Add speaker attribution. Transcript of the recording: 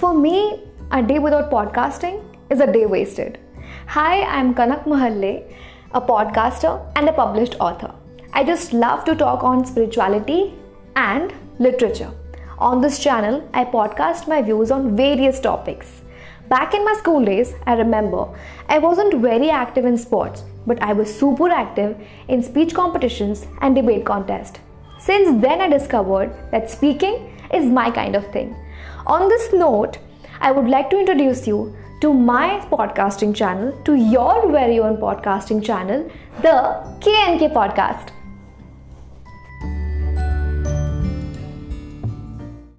Speaker 1: For me, a day without podcasting is a day wasted. Hi, I'm Kanak Mahalle, a podcaster and a published author. I just love to talk on spirituality and literature. On this channel, I podcast my views on various topics. Back in my school days, I remember I wasn't very active in sports, but I was super active in speech competitions and debate contests. Since then, I discovered that speaking is my kind of thing. On this note, I would like to introduce you to my podcasting channel, to your very own podcasting channel, the KNK Podcast.